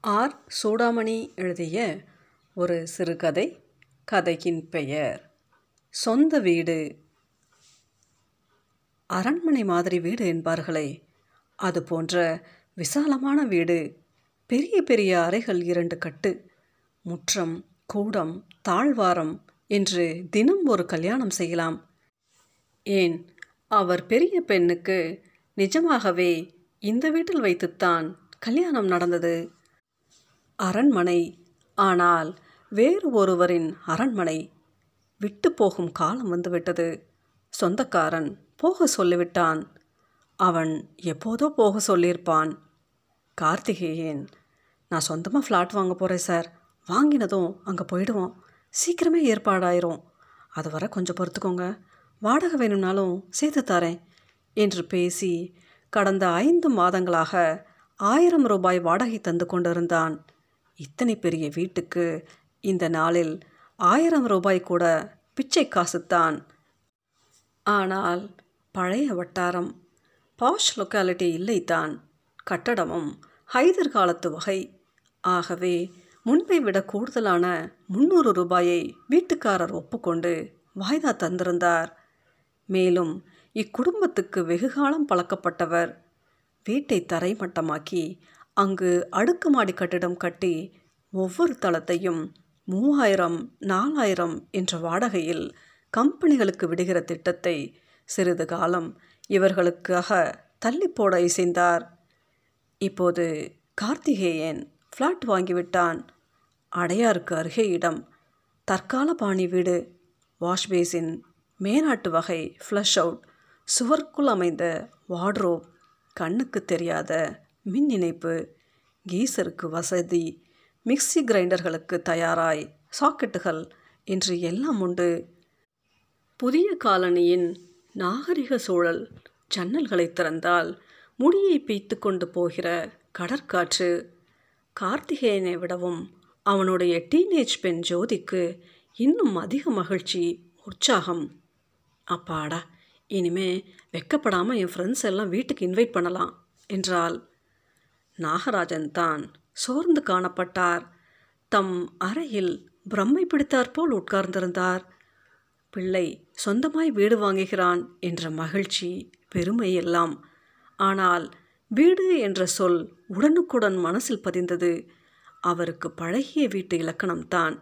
R. Chudamani எழுதிய ஒரு சிறுகதை கதையின் பெயர். சொந்த வீடு. அரண்மனை மாதிரி வீடு என்பார்களே. அது போன்ற விசாலமான வீடு. பெரிய பெரிய அறைகள் இரண்டு கட்டு. முற்றம் கூடம் தாழ்வாரம் என்று தினம் ஒரு கல்யாணம் செய்யலாம். ஏன்? அவர் பெரிய பெண்ணுக்கு நிஜமாகவே இந்த வீட்டில் வைத்துத்தான் கல்யாணம் நடந்தது. அரண்மனை. ஆனால் வேறு ஒருவரின் அரண்மனை விட்டு போகும் காலம் வந்துவிட்டது. சொந்தக்காரன் போக சொல்லிவிட்டான். அவன் எப்போதோ போக சொல்லியிருப்பான். கார்த்திகேயன் நான் சொந்தமாக ஃப்ளாட் வாங்க போகிறேன் சார் வாங்கினதும் அங்கே போயிடுவோம். சீக்கிரமே ஏற்பாடாயிரும். அது வர கொஞ்சம் பொறுத்துக்கோங்க. வாடகை வேணும்னாலும் சேர்த்து தரேன் என்று பேசி கடந்த ஐந்து மாதங்களாக ஆயிரம் ரூபாய் வாடகை தந்து கொண்டிருந்தான். இத்தனை பெரிய வீட்டுக்கு இந்த நாளில் ஆயிரம் ரூபாய் கூட பிச்சை காசுத்தான். ஆனால் பழைய வட்டாரம் பாஷ் லொக்காலிட்டி இல்லைத்தான். கட்டடமும் ஹைதர் காலத்து வகை. ஆகவே முன்பை விட கூடுதலான முந்நூறு ரூபாயை வீட்டுக்காரர் ஒப்புக்கொண்டு வாய்தா தந்திருந்தார். மேலும் இக்குடும்பத்துக்கு வெகுகாலம் பழக்கப்பட்டவர். வீட்டை தரைமட்டமாக்கி அங்கு அடுக்குமாடி கட்டிடம் கட்டி ஒவ்வொரு தளத்தையும் மூவாயிரம் நாலாயிரம் என்ற வாடகையில் கம்பெனிகளுக்கு விடுகிற திட்டத்தை சிறிது காலம் இவர்களுக்காக தள்ளி போட இசைந்தார். இப்போது கார்த்திகேயன் ஃப்ளாட் வாங்கிவிட்டான். அடையாருக்கு அருகே இடம். தற்கால பாணி வீடு. வாஷ்பேசின் மேனாட்டு வகை ஃப்ளஷ் அவுட். சுவர்க்குள் அமைந்த வார்ட்ரோப். கண்ணுக்கு தெரியாத மின் இணைப்பு. கீசருக்கு வசதி. மிக்சி கிரைண்டர்களுக்கு தயாராய் சாக்கெட்டுகள் என்று எல்லாம் உண்டு. புதிய காலனியின் நாகரிக சூழல் ஜன்னல்களை திறந்தால் முடியை பீய்த்து கொண்டு போகிற கடற்காற்று கார்த்திகேயனை விடவும் அவனுடைய டீனேஜ் பெண் ஜோதிக்கு இன்னும் அதிக மகிழ்ச்சி உற்சாகம். அப்பாடா இனிமே வெக்கப்படாமல் என் ஃப்ரெண்ட்ஸ் எல்லாம் வீட்டுக்கு இன்வைட் பண்ணலாம் என்றால் நாகராஜன் தான் சோர்ந்து காணப்பட்டார். தம் அறையில் பிரம்மை பிடித்தாற்போல் உட்கார்ந்திருந்தார். பிள்ளை சொந்தமாய் வீடு வாங்குகிறான் என்ற மகிழ்ச்சி பெருமை எல்லாம் ஆனால் வீடு என்ற சொல் உடனுக்குடன் மனசில் பதிந்தது. அவருக்கு பழகிய வீட்டு இலக்கணம்தான்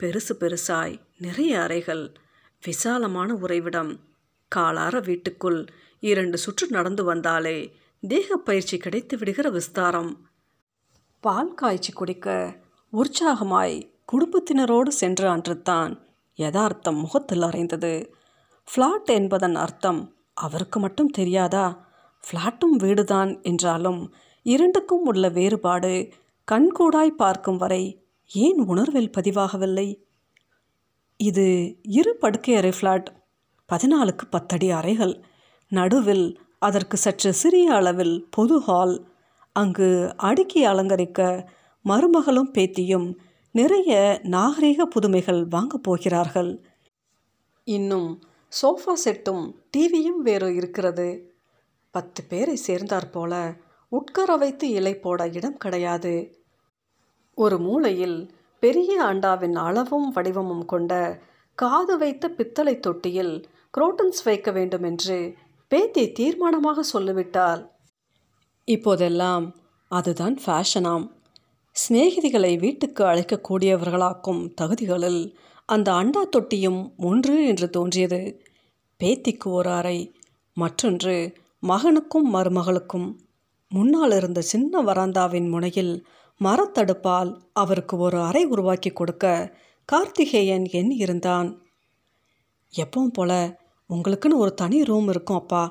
பெருசு பெருசாய் நிறைய அறைகள் விசாலமான உறைவிடம். காலார வீட்டுக்குள் இரண்டு சுற்று நடந்து வந்தாலே தேக பயிற்சி கிடைத்து விடுகிற விஸ்தாரம். பால் காய்ச்சி குடிக்க உற்சாகமாய் குடும்பத்தினரோடு சென்ற தான் யதார்த்தம் முகத்தில் அறைந்தது. ஃப்ளாட் என்பதன் அர்த்தம் அவருக்கு மட்டும் தெரியாதா? ஃப்ளாட்டும் வீடுதான் என்றாலும் இரண்டுக்கும் உள்ள வேறுபாடு கண்கூடாய் பார்க்கும் வரை ஏன் உணர்வில் பதிவாகவில்லை? இது இரு படுக்கை அறை ஃப்ளாட் பதினாலுக்கு பத்தடி அறைகள். நடுவில் அதற்கு சற்று சிறிய அளவில் பொது ஹால் அங்கு அடுக்கி அலங்கரிக்க மருமகளும் பேத்தியும் நிறைய நாகரிக புதுமைகள் வாங்கப் போகிறார்கள். இன்னும் சோஃபா செட்டும் டிவியும் வேறு இருக்கிறது. பத்து பேரை சேர்ந்தாற் போல உட்கார வைத்து இலை போட இடம் கிடையாது. ஒரு மூலையில் பெரிய அண்டாவின் அளவும் வடிவமும் கொண்ட காது வைத்த பித்தளை தொட்டியில் குரோட்டன்ஸ் வைக்க வேண்டும் என்று பேத்தி தீர்மானமாக சொல்லிவிட்டாள். இப்போதெல்லாம் அதுதான் ஃபேஷனாம் சிநேகிதிகளை வீட்டுக்கு அழைக்கக்கூடியவர்களாக்கும் தகுதிகளில் அந்த அண்டா தொட்டியும் ஒன்று என்று தோன்றியது. பேத்திக்கு ஒரு அறை மற்றொன்று மகனுக்கும் மருமகளுக்கும். முன்னால் இருந்த சின்ன வராந்தாவின் முனையில் மரத்தடுப்பால் அவருக்கு ஒரு அறை உருவாக்கி கொடுக்க கார்த்திகேயன் எண்ணி இருந்தான் எப்பவும் போல உங்களுக்குன்னு ஒரு தனி ரூம் இருக்கும் அப்பா.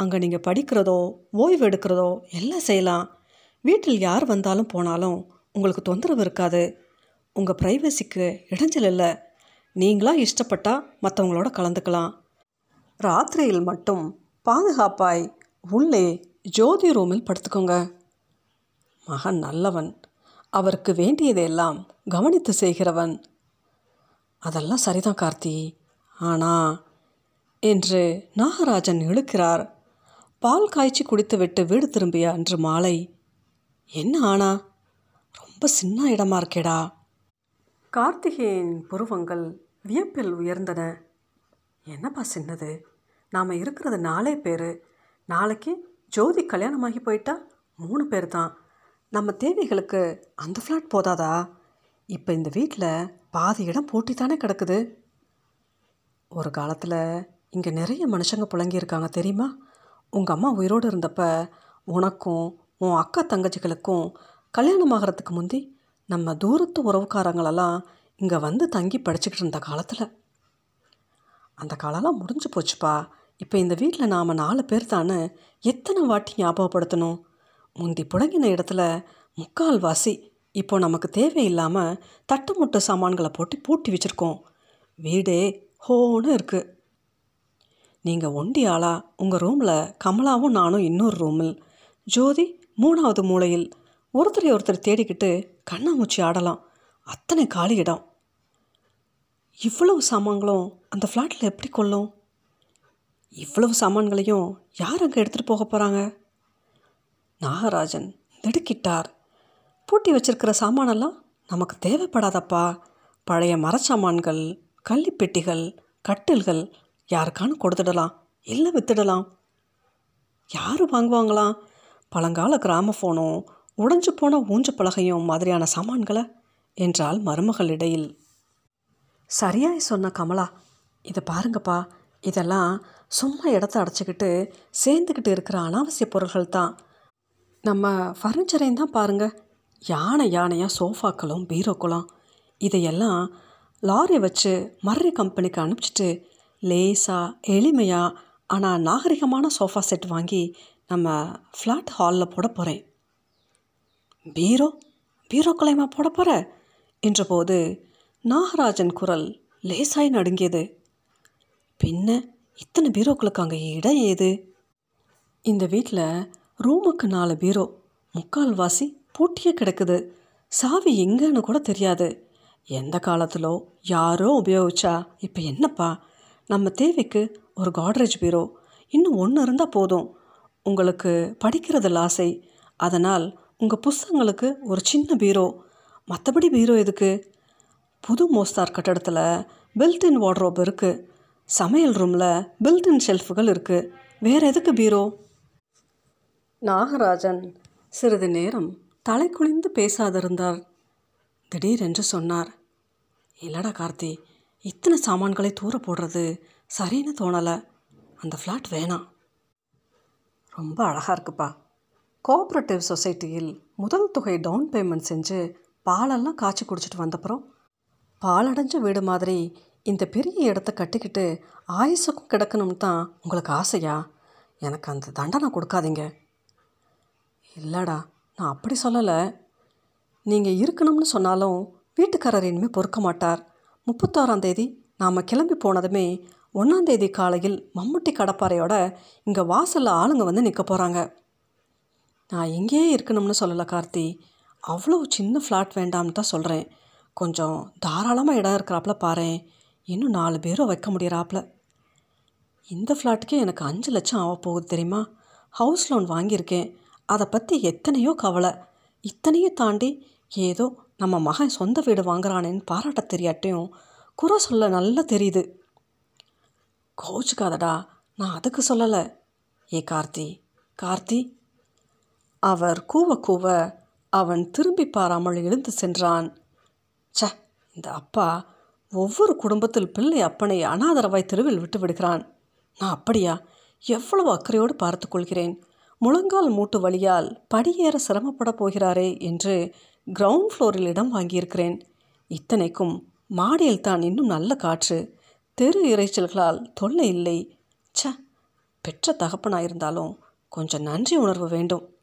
அங்கே நீங்கள் படிக்கிறதோ ஓய்வு எடுக்கிறதோ எல்லாம் செய்யலாம். வீட்டில் யார் வந்தாலும் போனாலும் உங்களுக்கு தொந்தரவு இருக்காது. உங்கள் ப்ரைவசிக்கு இடைஞ்சல் இல்லை. நீங்களாக இஷ்டப்பட்டால் மற்றவங்களோட கலந்துக்கலாம். ராத்திரியில் மட்டும் பாதுகாப்பாய் உள்ளே ஜோதி ரூமில் படுத்துக்கோங்க. மகன் நல்லவன். அவருக்கு வேண்டியதையெல்லாம் கவனித்து செய்கிறவன். அதெல்லாம் சரிதான் கார்த்தி. ஆனா என்று நாகராஜன் இழுக்கிறார். பால் காய்ச்சி குடித்துவிட்டு வீடு திரும்பிய அன்று மாலை என்ன ஆனா? ரொம்ப சின்ன இடமா இருக்கேடா. கார்த்திகேயன் புருவங்கள் வியப்பில் உயர்ந்தன. என்னப்பா சின்னது? நாம் இருக்கிறது நாலே பேர். நாளைக்கு ஜோதி கல்யாணமாகி போயிட்டா மூணு பேர் தான் நம்ம தேவைகளுக்கு அந்த ஃப்ளாட் போதாதா? இப்போ இந்த வீட்டில் பாதி இடம் போட்டி தானே கிடக்குது. ஒரு காலத்தில் இங்கே நிறைய மனுஷங்க புழங்கியிருக்காங்க தெரியுமா? உங்கள் அம்மா உயிரோடு இருந்தப்ப உனக்கும் உன் அக்கா தங்கச்சிகளுக்கும் கல்யாணம் ஆகிறதுக்கு முந்தி நம்ம தூரத்து உறவுக்காரங்களெல்லாம் இங்கே வந்து தங்கி படிச்சுக்கிட்டு இருந்த காலத்தில். அந்த காலம்லாம் முடிஞ்சு போச்சுப்பா. இப்போ இந்த வீட்டில் நாம் நாலு பேர் தானே எத்தனை வாட்டி ஞாபகப்படுத்தணும்? முந்தி புழங்கின இடத்துல முக்கால் வாசி இப்போ நமக்கு தேவையில்லாமல் தட்டு முட்டு சாமான்களை போட்டு பூட்டி வச்சுருக்கோம். வீடே ஹோன்னு இருக்குது நீங்கள் ஒண்டி ஆளா? உங்கள் ரூமில் கமலாவும் நானும் இன்னொரு ரூமில். ஜோதி மூணாவது மூலையில். ஒருத்தரை ஒருத்தர் தேடிக்கிட்டு கண்ணாமூச்சி ஆடலாம். அத்தனை காலி இடம். இவ்வளவு சாமான்களும் அந்த ஃப்ளாட்டில் எப்படி கொள்ளும்? இவ்வளவு சாமான்களையும் யார் அங்கே எடுத்துகிட்டு போக போகிறாங்க நாகராஜன் திடுக்கிட்டார் பூட்டி வச்சிருக்கிற சாமானெல்லாம் நமக்கு தேவைப்படாதப்பா. பழைய மரச்சாமான்கள் கள்ளிப்பெட்டிகள் கட்டில்கள் யாருக்கானு கொடுத்துடலாம் இல்லை வித்துடலாம். யார் வாங்குவாங்களாம் பழங்கால கிராமஃபோனும் உடைஞ்சு போன ஊஞ்ச பலகையும் மாதிரியான சாமான்களை என்றால் மருமகள் இடையில். சரியாய் சொன்ன கமலா இதை பாருங்கப்பா இதெல்லாம் சும்மா இடத்த அடைச்சிக்கிட்டு சேர்ந்துக்கிட்டு இருக்கிற அனாவசிய பொருள்கள் தான். நம்ம ஃபர்னிச்சரையும் தான் பாருங்கள் யானை யானையாக சோஃபாக்களும் பீரோக்களும். இதையெல்லாம் லாரி வச்சு மர்ரி கம்பெனிக்கு அனுப்பிச்சிட்டு லேசாக எளிமையாக ஆனால் நாகரிகமான சோஃபா செட் வாங்கி நம்ம ஃப்ளாட் ஹாலில் போட போகிறேன் பீரோ பீரோ கலைமா போட போகிற என்றபோது நாகராஜன் குரல் லேசாய் நடுங்கியது. பின்ன இத்தனை பீரோக்களுக்கு அங்கே இடம் ஏது? இந்த வீட்டில் ரூமுக்கு நாலு பீரோ முக்கால்வாசி பூட்டியே கிடக்குது. சாவி எங்கேன்னு கூட தெரியாது. எந்த காலத்திலோ யாரோ உபயோகிச்சா இப்போ என்னப்பா? நம்ம தேவைக்கு ஒரு காட்ரேஜ் பீரோ. இன்னும் ஒன்று இருந்தால் போதும். உங்களுக்கு படிக்கிறதில் ஆசை. அதனால் உங்கள் புஸ்தகங்களுக்கு ஒரு சின்ன பீரோ. மற்றபடி பீரோ எதுக்கு? புது மோஸ்தார் கட்டடத்தில் பில்டின் வார்ட்ரோப் இருக்குது சமையல் ரூமில் பில்டின் ஷெல்ஃபுகள் இருக்குது வேறு எதுக்கு பீரோ? நாகராஜன் சிறிது நேரம் தலை குனிந்து பேசாதிருந்தார். திடீரென்று சொன்னார் இல்லடா கார்த்தி இத்தனை சாமான்களை தூர போடுறது? சரின்னு தோணலை. அந்த ஃப்ளாட் வேணாம். ரொம்ப அழகாக இருக்குப்பா. கோஆப்ரேட்டிவ் சொசைட்டியில் முதல் தொகை டவுன் பேமெண்ட் செஞ்சு பாலெல்லாம் காய்ச்சி குடிச்சிட்டு வந்தப்புறம் பாலடைஞ்ச வீடு மாதிரி இந்த பெரிய இடத்த கட்டிக்கிட்டு ஆயுசுக்கும் கிடக்கணும்னு தான் உங்களுக்கு ஆசையா? எனக்கு அந்த தண்டனை கொடுக்காதீங்க. இல்லைடா நான் அப்படி சொல்லலை. நீங்கள் இருக்கணும்னு சொன்னாலும் வீட்டுக்காரர் இனிமேல் பொறுக்க மாட்டார். முப்பத்தாறாம் தேதி நாம் கிளம்பி போனதுமே ஒன்றாந்தேதி காலையில் மம்முட்டி கடப்பாறையோட இங்கே வாசலில் ஆளுங்க வந்து நிற்க போகிறாங்க நான் எங்கேயே இருக்கணும்னு சொல்லலை கார்த்தி. அவ்வளோ சின்ன ஃப்ளாட் வேண்டாம்னு தான் சொல்கிறேன் கொஞ்சம் தாராளமாக இடம் இருக்கிறாப்புல பாரேன் இன்னும் நாலு பேரும் வைக்க முடியறாப்புல. இந்த ஃப்ளாட்டுக்கே எனக்கு அஞ்சு லட்சம் ஆக போகுது தெரியுமா? ஹவுஸ் லோன் வாங்கியிருக்கேன். அதை பற்றி எத்தனையோ கவலை. இத்தனையும் தாண்டி ஏதோ நம்ம மகன் சொந்த வீடு வாங்குறானேன்னு பாராட்ட தெரியாட்டையும் குறை சொல்ல நல்லா தெரியுது. கோச்சுக்காதடா நான் அதுக்கு சொல்லலை. ஏ கார்த்தி கார்த்தி. அவர் கூவ கூவ அவன் திரும்பி பாராமல் எழுந்து சென்றான். ச்ச இந்த அப்பா ஒவ்வொரு குடும்பத்தில் பிள்ளை அப்பனை அனாதரவாய் தெருவில் விட்டு விடுகிறான். நான் அப்படியா? எவ்வளவு அக்கறையோடு பார்த்து கொள்கிறேன். முழங்கால் மூட்டு வழியால் படியேற சிரமப்பட போகிறாரே என்று கிரவுண்ட் ஃப்ளோரில் இடம் வாங்கியிருக்கிறேன். இத்தனைக்கும் மாடியில் தான் இன்னும் நல்ல காற்று. தெரு இறைச்சல்களால் தொல்லை இல்லை. ச்ச பெற்ற தகப்பனாயிருந்தாலும் கொஞ்சம் நன்றி உணர்வு வேண்டும்.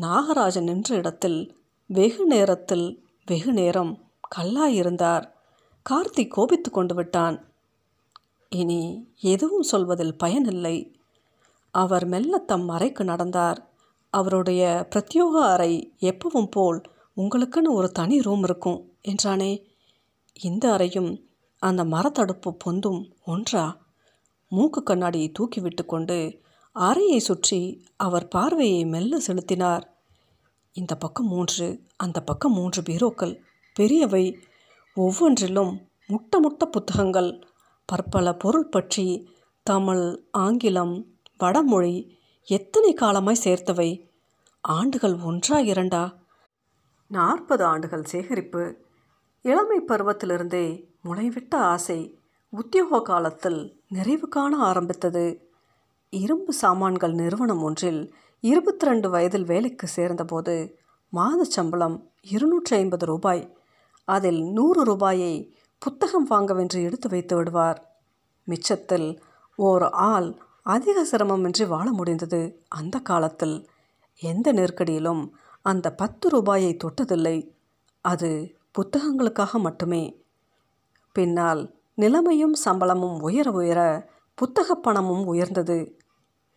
நாகராஜன் நின்ற இடத்தில் வெகு நேரத்தில் வெகு நேரம் கல்லாயிருந்தார். கார்த்திக் கோபித்து கொண்டு விட்டான். இனி எதுவும் சொல்வதில் பயனில்லை. அவர் மெல்ல தம் அறைக்கு நடந்தார். அவருடைய பிரத்யோக அறை எப்பவும் போல் உங்களுக்குன்னு ஒரு தனி ரூம் இருக்கும் என்றானே. இந்த அறையும் அந்த மரத்தடுப்பு பொந்தும் ஒன்றா? மூக்கு கண்ணாடியை தூக்கிவிட்டு கொண்டு அறையை சுற்றி அவர் பார்வையை மெல்ல செலுத்தினார். இந்த பக்கம் மூன்று அந்த பக்கம் மூன்று பீரோக்கள். பெரியவை ஒவ்வொன்றிலும் முட்ட முட்ட புத்தகங்கள். பற்பல பொருள் பற்றி தமிழ் ஆங்கிலம் வடமொழி எத்தனை காலமாய் சேர்த்தவை? ஆண்டுகள் ஒன்றா இரண்டா? நாற்பது ஆண்டுகள் சேகரிப்பு. இளமை பருவத்திலிருந்தே முளைவிட்ட ஆசை உத்தியோக காலத்தில் நிறைவு காண ஆரம்பித்தது. இரும்பு சாமான்கள் நிறுவனம் ஒன்றில் இருபத்தி ரெண்டு வயதில் வேலைக்கு சேர்ந்தபோது மாத சம்பளம் இருநூற்றி ஐம்பது ரூபாய். அதில் நூறு ரூபாயை புத்தகம் வாங்கவென்று எடுத்து வைத்து விடுவார். மிச்சத்தில் ஓர் ஆள் அதிக சிரமமின்றி வாழ முடிந்தது அந்த காலத்தில். எந்த நெருக்கடியிலும் அந்த பத்து ரூபாயை தொட்டதில்லை. அது புத்தகங்களுக்காக மட்டுமே. பின்னால் நிலைமையும் சம்பளமும் உயர உயர புத்தகப் பணமும் உயர்ந்தது.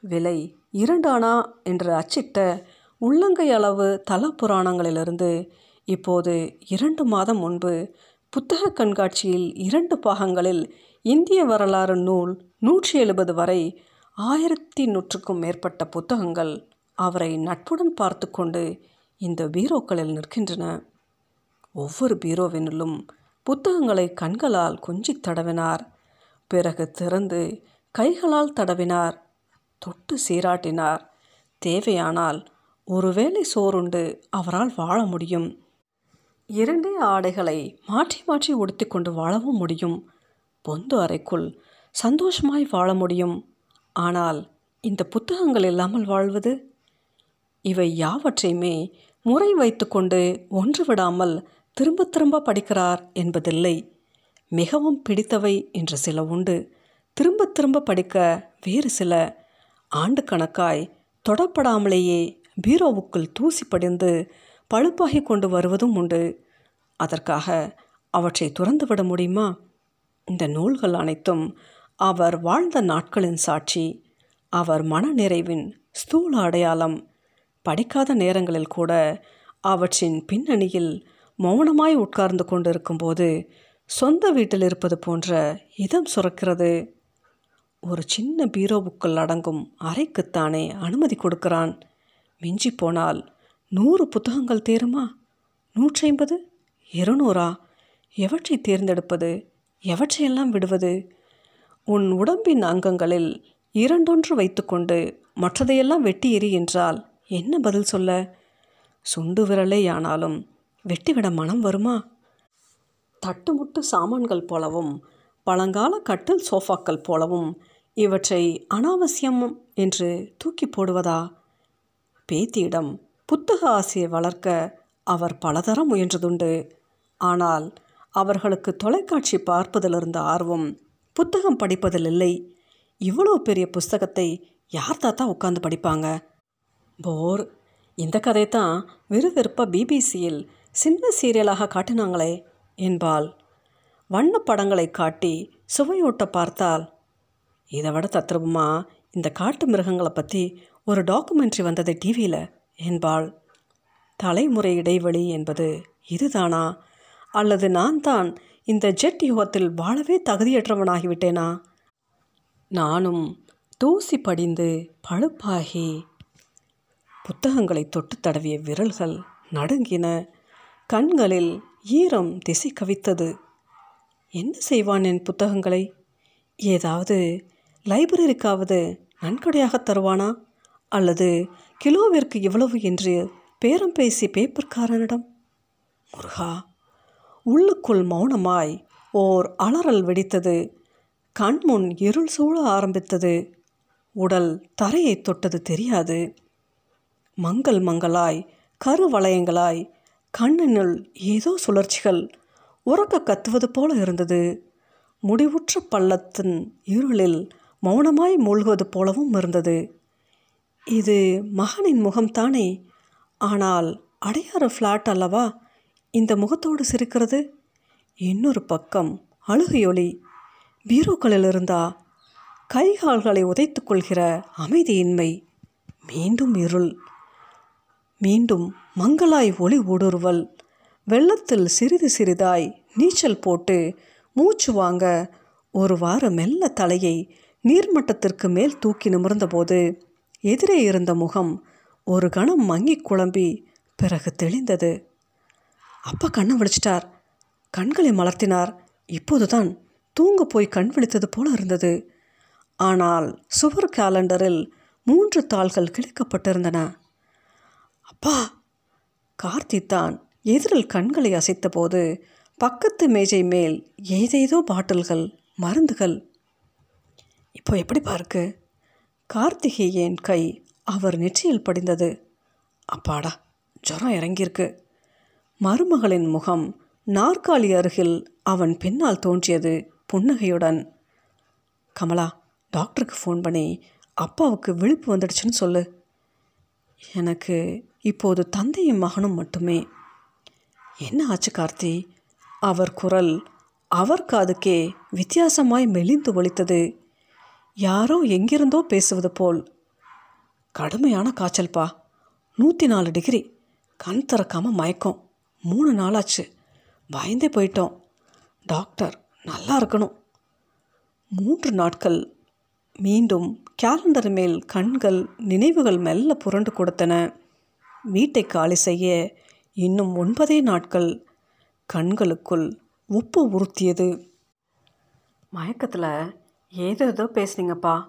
விலை இரண்டு அணா என்று அச்சிட்ட உள்ளங்கை அளவு தல புராணங்களிலிருந்து இப்போது இரண்டு மாதம் முன்பு புத்தக கண்காட்சியில் இரண்டு பாகங்களில் இந்திய வரலாறு நூல் நூற்றி எழுபது வரை ஆயிரத்தி நூற்றுக்கும் மேற்பட்ட புத்தகங்கள் அவரை நட்புடன் பார்த்து கொண்டு இந்த பீரோக்களில் நிற்கின்றன. ஒவ்வொரு பீரோவினிலும் புத்தகங்களை கண்களால் கொஞ்சி தடவினார். பிறகு திறந்து கைகளால் தடவினார். தொட்டு சீராட்டினார். தேவையானால் ஒருவேளை சோறுண்டு அவரால் வாழ முடியும். இரண்டே ஆடைகளை மாற்றி மாற்றி உடுத்திக்கொண்டு வாழவும் முடியும். பொந்து அறைக்குள் சந்தோஷமாய் வாழ முடியும். ஆனால் இந்த புத்தகங்கள் இல்லாமல் வாழ்வது? இவை யாவற்றையுமே முறை வைத்துக்கொண்டு ஒன்று விடாமல் திரும்ப திரும்ப படிக்கிறார் என்பதில்லை. மிகவும் பிடித்தவை என்று சில உண்டு. திரும்ப திரும்ப படிக்க வேறு சில. ஆண்டு கணக்காய் தொடப்படாமலேயே பீரோவுக்குள் தூசி படிந்து பழுப்பாகி கொண்டு வருவதும் உண்டு. அதற்காக அவற்றை துறந்துவிட முடியுமா? இந்த நூல்கள் அனைத்தும் அவர் வாழ்ந்த நாட்களின் சாட்சி. அவர் மனநிறைவின் ஸ்தூல அடையாளம். படிக்காத நேரங்களில் கூட அவற்றின் பின்னணியில் மௌனமாய் உட்கார்ந்து கொண்டிருக்கும்போது சொந்த வீட்டில் இருப்பது போன்ற இதம் சுரக்கிறது. ஒரு சின்ன பீரோவுக்குள் அடங்கும் அறைக்குத்தானே அனுமதி கொடுக்கிறான். மிஞ்சி போனால் நூறு புத்தகங்கள் தேருமா? நூற்றி ஐம்பது இருநூறா? எவற்றை தேர்ந்தெடுப்பது? எவற்றையெல்லாம் விடுவது? உன் உடம்பின் அங்கங்களில் இரண்டொன்று வைத்துக்கொண்டு மற்றதையெல்லாம் வெட்டி எறி என்றால் என்ன பதில் சொல்ல? சுண்டு விரலே ஆனாலும் வெட்டிவிட மனம் வருமா? தட்டுமுட்டு சாமான்கள் போலவும் பழங்கால கட்டில் சோஃபாக்கள் போலவும் இவற்றை அனாவசியம் என்று தூக்கி போடுவதா? பேத்தியிடம் புத்தக ஆசையை வளர்க்க அவர் பலதரம் முயன்றதுண்டு. ஆனால் அவர்களுக்கு தொலைக்காட்சி பார்ப்பதிலிருந்த ஆர்வம் புத்தகம் படிப்பதில் இல்லை. இவ்வளோ பெரிய புஸ்தகத்தை யார் தாத்தா உட்காந்து படிப்பாங்க? போர். இந்த கதை தான் விறுவிறுப்பாக பிபிசியில் சின்ன சீரியலாக காட்டினாங்களே என்பாள். வண்ண படங்களை காட்டி சுவையூட்ட பார்த்தால் இதை விட தத்ரூபமா இந்த காட்டு மிருகங்களை பற்றி ஒரு டாக்குமெண்ட்ரி வந்தது டிவியில் என்பாள். தலைமுறை இடைவெளி என்பது இதுதானா? அல்லது நான் தான் இந்த ஜெட் யுகத்தில் வாழவே தகுதியற்றவனாகிவிட்டேனா? நானும் தூசி படிந்து பழுப்பாகி புத்தகங்களை தொட்டு தடவிய விரல்கள் நடுங்கின கண்களில் ஈரம் திசை கவித்தது என்ன செய்வான் என் புத்தகங்களை? ஏதாவது லைப்ரரிக்காவது நன்கொடையாக தருவானா? அல்லது கிலோவிற்கு இவ்வளவு என்று பேரம் பேசி பேப்பர்காரனிடம்? முருகா உள்ளுக்குள் மௌனமாய் ஓர் அலறல் வெடித்தது. கண்முன் இருள் சூழ ஆரம்பித்தது. உடல் தரையை தொட்டது தெரியாது. மங்கள் மங்களாய் கருவளையங்களாய் கண்ணினுள் ஏதோ சுழற்சிகள் உறக்க கத்துவது போல இருந்தது. முடிவுற்ற பள்ளத்தின் இருளில் மௌனமாய் மூழ்குவது போலவும் இருந்தது. இது மகனின் முகம்தானே? ஆனால் அடையாறு ஃப்ளாட் அல்லவா? இந்த முகத்தோடு சிரிக்கிறது? இன்னொரு பக்கம் அழுகையொலி பீரோக்களில் இருந்தா கைகால்களை உதைத்து கொள்கிற அமைதியின்மை. மீண்டும் இருள். மீண்டும் மங்களாய் ஒளி ஊடுருவல். வெள்ளத்தில் சிறிது சிறிதாய் நீச்சல் போட்டு மூச்சு வாங்க ஒருவாறு மெல்ல தலையை நீர்மட்டத்திற்கு மேல் தூக்கி நிமிர்ந்தபோது எதிரே இருந்த முகம் ஒரு கணம் மங்கி குழம்பி பிறகு தெளிந்தது. அப்பா கண்ணை விழிச்சிட்டார் கண்களை மலர்த்தினார். இப்போதுதான் தூங்க போய் கண் விழித்தது போல இருந்தது. ஆனால் சுவர் கேலண்டரில் மூன்று தாள்கள் கிழிக்கப்பட்டிருந்தன. அப்பா! கார்த்தி தான் எதிரில் கண்களை அசைத்தபோது பக்கத்து மேஜை மேல் ஏதேதோ பாட்டில்கள் மருந்துகள். இப்போ எப்படி பார்க்கு? கார்த்திகேயன் கை அவர் நெற்றியில் படிந்தது. அப்பாடா ஜுரம் இறங்கியிருக்கு. மருமகளின் முகம் நாற்காலி அருகில் அவன் பின்னால் தோன்றியது புன்னகையுடன். கமலா டாக்டருக்கு ஃபோன் பண்ணி அப்பாவுக்கு விழிப்பு வந்துடுச்சுன்னு சொல்லு. எனக்கு இப்போது தந்தையும் மகனும் மட்டுமே. என்ன ஆச்சு கார்த்தி? அவர் குரல் அவர் காதுக்கே வித்தியாசமாய் மெலிந்து ஒழித்தது யாரோ எங்கிருந்தோ பேசுவது போல். கடுமையான காய்ச்சல்பா. நூற்றி நாலு டிகிரி. கண் திறக்காமல் மயக்கம். மூணு நாளாச்சு. பயந்தே போயிட்டோம். டாக்டர் நல்லா இருக்கணும். மூன்று நாட்கள். மீண்டும் கேலண்டர் மேல் கண்கள் நினைவுகள் மெல்ல புரண்டு கொடுத்தன. வீட்டை காலி செய்ய இன்னும் ஒன்பதே நாட்கள் கண்களுக்குள் உப்பு உறுத்தியது. மயக்கத்தில் ஏதேதோ பேசுனீங்கப்பா.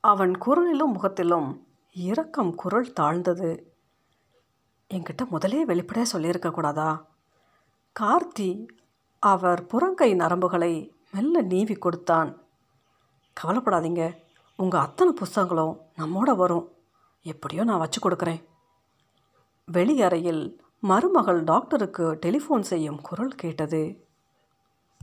அவன் குரலிலும் முகத்திலும் இரக்கம் குரல் தாழ்ந்தது. என்கிட்ட முதலே வெளிப்படையாக சொல்லியிருக்க கூடாதா? கார்த்தி அவர் புறங்கை நரம்புகளை மெல்ல நீவி கொடுத்தான். கவலைப்படாதீங்க. உங்கள் அத்தனை புஸ்தகங்களும் நம்மோட வரும். எப்படியோ நான் வச்சு கொடுக்குறேன். வெளியறையில் மருமகள் டாக்டருக்கு டெலிஃபோன் செய்யும் குரல் கேட்டது.